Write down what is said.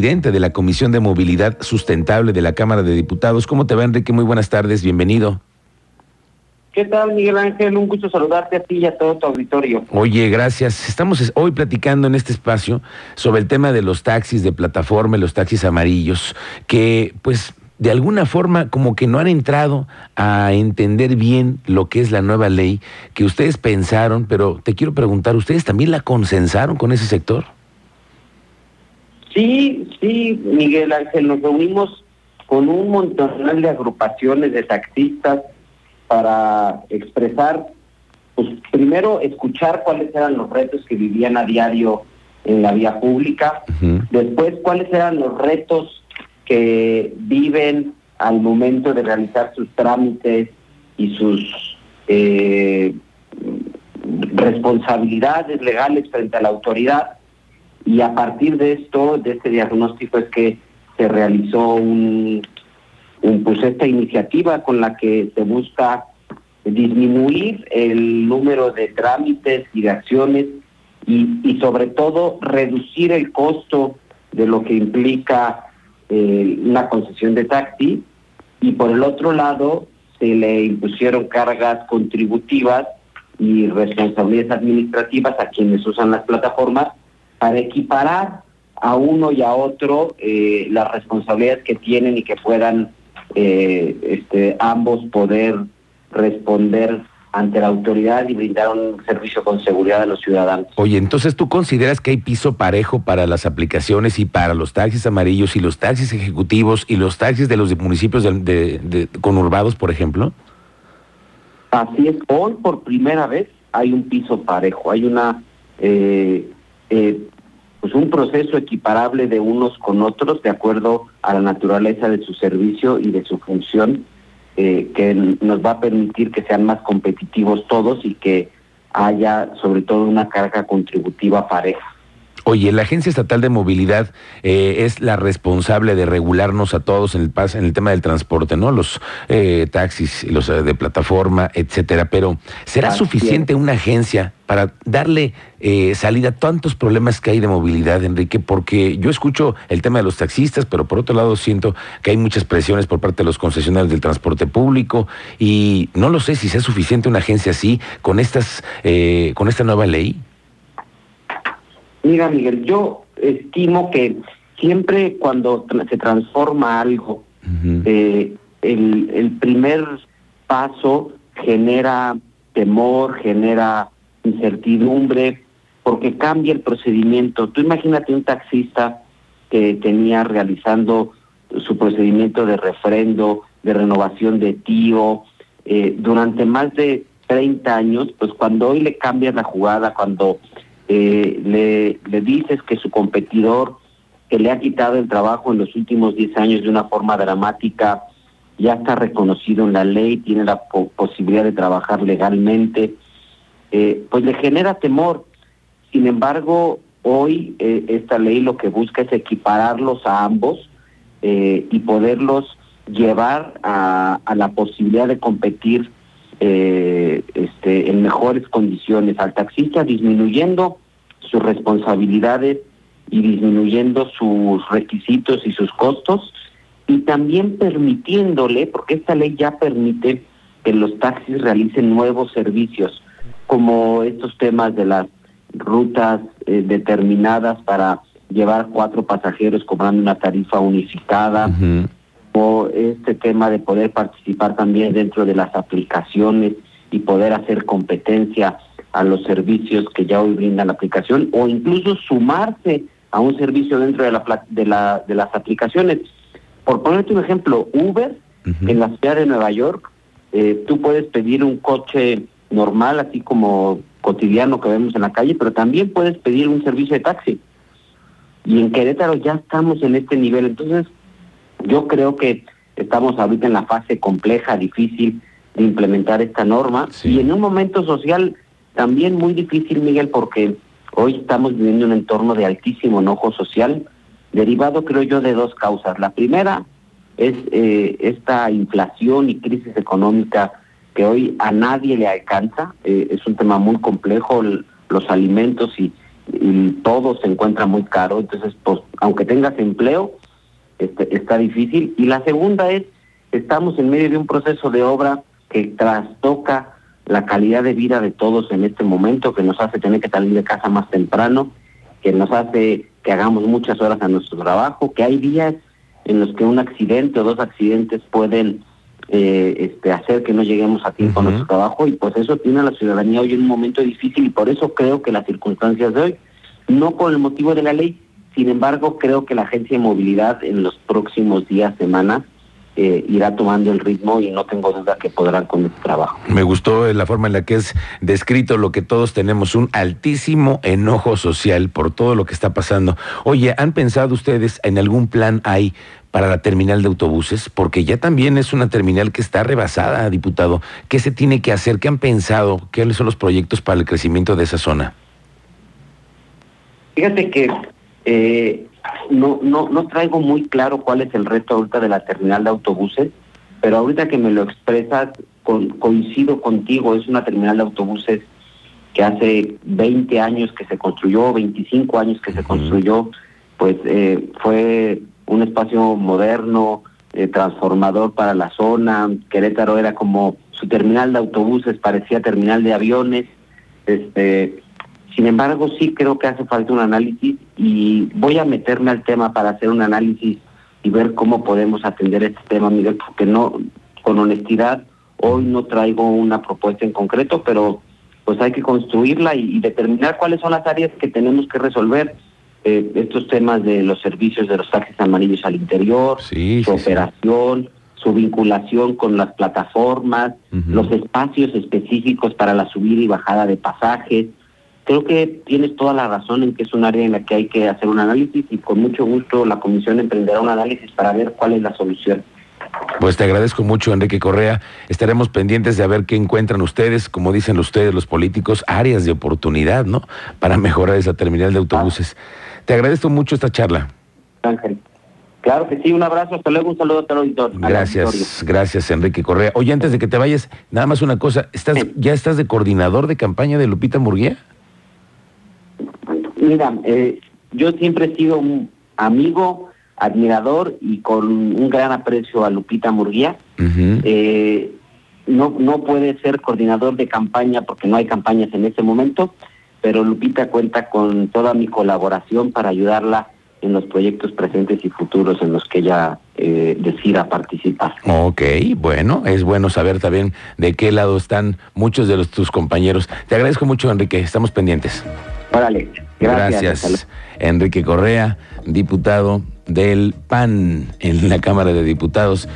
presidente de la Comisión de Movilidad Sustentable de la Cámara de Diputados. ¿Cómo te va, Enrique? Muy buenas tardes, bienvenido. ¿Qué tal, Miguel Ángel? Un gusto saludarte a ti y a todo tu auditorio. Oye, gracias. Estamos hoy platicando en este espacio sobre el tema de los taxis de plataforma, los taxis amarillos, que pues de alguna forma como que no han entrado a entender bien lo que es la nueva ley que ustedes pensaron, pero te quiero preguntar, ¿ustedes también la consensaron con ese sector? Sí, sí, Miguel Ángel, nos reunimos con un montón de agrupaciones de taxistas para expresar, pues primero escuchar cuáles eran los retos que vivían a diario en la vía pública, después cuáles eran los retos que viven al momento de realizar sus trámites y sus eh, responsabilidades legales frente a la autoridad. Y a partir de esto, de este diagnóstico, es que se realizó un, pues esta iniciativa con la que se busca disminuir el número de trámites y de acciones y, y sobre todo reducir el costo de lo que implica eh, una concesión de taxi. Y por el otro lado se le impusieron cargas contributivas y responsabilidades administrativas a quienes usan las plataformas para equiparar a uno y a otro eh, las responsabilidades que tienen y que puedan eh, este, ambos poder responder ante la autoridad y brindar un servicio con seguridad a los ciudadanos. Oye, entonces tú consideras que hay piso parejo para las aplicaciones y para los taxis amarillos y los taxis ejecutivos y los taxis de los municipios de, conurbados, por ejemplo? Así es, hoy por primera vez hay un piso parejo, hay una eh, eh, pues un proceso equiparable de unos con otros de acuerdo a la naturaleza de su servicio y de su función eh, que nos va a permitir que sean más competitivos todos y que haya sobre todo una carga contributiva pareja. Oye, la Agencia Estatal de Movilidad eh, es la responsable de regularnos a todos en el en el tema del transporte, ¿no? Los eh, taxis, los eh, de plataforma, etcétera. Pero ¿será suficiente una agencia para darle salida a tantos problemas que hay de movilidad, Enrique? Porque yo escucho el tema de los taxistas, pero por otro lado siento que hay muchas presiones por parte de los concesionarios del transporte público y no lo sé si sea suficiente una agencia así con estas, con esta nueva ley. Mira, Miguel, yo estimo que siempre cuando se transforma algo, eh, el, el primer paso genera temor, genera incertidumbre, porque cambia el procedimiento. Tú imagínate un taxista que tenía realizando su procedimiento de refrendo, de renovación de tío, eh, durante más de 30 años, pues cuando hoy le cambias la jugada, cuando eh, le, le dices que su competidor que le ha quitado el trabajo en los últimos 10 años de una forma dramática, ya está reconocido en la ley, tiene la posibilidad de trabajar legalmente, eh, pues le genera temor. Sin embargo, hoy eh, esta ley lo que busca es equipararlos a ambos y poderlos llevar a, a, la posibilidad de competir eh, este, en mejores condiciones al taxista, disminuyendo sus responsabilidades y disminuyendo sus requisitos y sus costos, y también permitiéndole, porque esta ley ya permite que los taxis realicen nuevos servicios, como estos temas de las rutas eh, determinadas para llevar cuatro pasajeros cobrando una tarifa unificada, o este tema de poder participar también dentro de las aplicaciones y poder hacer competencia a los servicios que ya hoy brinda la aplicación o incluso sumarse a un servicio dentro de, la, de, la, de las aplicaciones. Por ponerte un ejemplo, Uber en la ciudad de Nueva York, eh, tú puedes pedir un coche normal, así como cotidiano que vemos en la calle, pero también puedes pedir un servicio de taxi. Y en Querétaro ya estamos en este nivel. Entonces, yo creo que estamos ahorita en la fase compleja, difícil de implementar esta norma y en un momento social también muy difícil, Miguel, porque hoy estamos viviendo un entorno de altísimo enojo social, derivado, creo yo, de dos causas. La primera es eh, esta inflación y crisis económica que hoy a nadie le alcanza. Eh, es un tema muy complejo, los alimentos y, y todo se encuentra muy caro, entonces pues aunque tengas empleo, este, está difícil. Y la segunda es, estamos en medio de un proceso de obra que trastoca la calidad de vida de todos en este momento, que nos hace tener que salir de casa más temprano, que nos hace que hagamos muchas horas a nuestro trabajo, que hay días en los que un accidente o dos accidentes pueden eh, este, hacer que no lleguemos a tiempo a nuestro trabajo y pues eso tiene a la ciudadanía hoy en un momento difícil y por eso creo que las circunstancias de hoy, no por el motivo de la ley, sin embargo creo que la agencia de movilidad en los próximos días, semanas, eh, irá tomando el ritmo y no tengo duda que podrán con este trabajo. Me gustó la forma en la que es descrito lo que todos tenemos, un altísimo enojo social por todo lo que está pasando. Oye, ¿han pensado ustedes en algún plan ahí para la terminal de autobuses? Porque ya también es una terminal que está rebasada, diputado. ¿Qué se tiene que hacer? ¿Qué han pensado? ¿Qué son los proyectos para el crecimiento de esa zona? Fíjate que eh, no, no, no traigo muy claro cuál es el reto ahorita de la terminal de autobuses, pero ahorita que me lo expresas, coincido contigo, es una terminal de autobuses que hace 20 años que se construyó, 25 años que se construyó, pues eh, fue un espacio moderno, eh, transformador para la zona. Querétaro era como su terminal de autobuses, parecía terminal de aviones. Este, sin embargo, sí creo que hace falta un análisis y voy a meterme al tema para hacer un análisis y ver cómo podemos atender este tema, Miguel, porque no, con honestidad, hoy no traigo una propuesta en concreto, pero pues hay que construirla y, determinar cuáles son las áreas que tenemos que resolver. Eh, estos temas de los servicios de los taxis amarillos al interior, su operación, su vinculación con las plataformas, los espacios específicos para la subida y bajada de pasajes, Creo que tienes toda la razón en que es un área en la que hay que hacer un análisis y con mucho gusto la comisión emprenderá un análisis para ver cuál es la solución. Pues te agradezco mucho, Enrique Correa. Estaremos pendientes de ver qué encuentran ustedes, como dicen ustedes los políticos, áreas de oportunidad, ¿no? Para mejorar esa terminal de autobuses. Te agradezco mucho esta charla. Ángel. Claro que sí, un abrazo, hasta luego, un saludo a todo el auditorio. Gracias, gracias Enrique Correa. Oye, antes de que te vayas, nada más una cosa, ¿estás, ¿ya estás de coordinador de campaña de Lupita Murguía? Mira, eh, yo siempre he sido un amigo, admirador y con un gran aprecio a Lupita Murguía. Eh, no, no puede ser coordinador de campaña porque no hay campañas en este momento, pero Lupita cuenta con toda mi colaboración para ayudarla en los proyectos presentes y futuros en los que ella eh, decida participar. Ok, bueno, es bueno saber también de qué lado están muchos de los, tus compañeros. Te agradezco mucho, Enrique, estamos pendientes. Gracias. Enrique Correa, diputado del PAN en la Cámara de Diputados.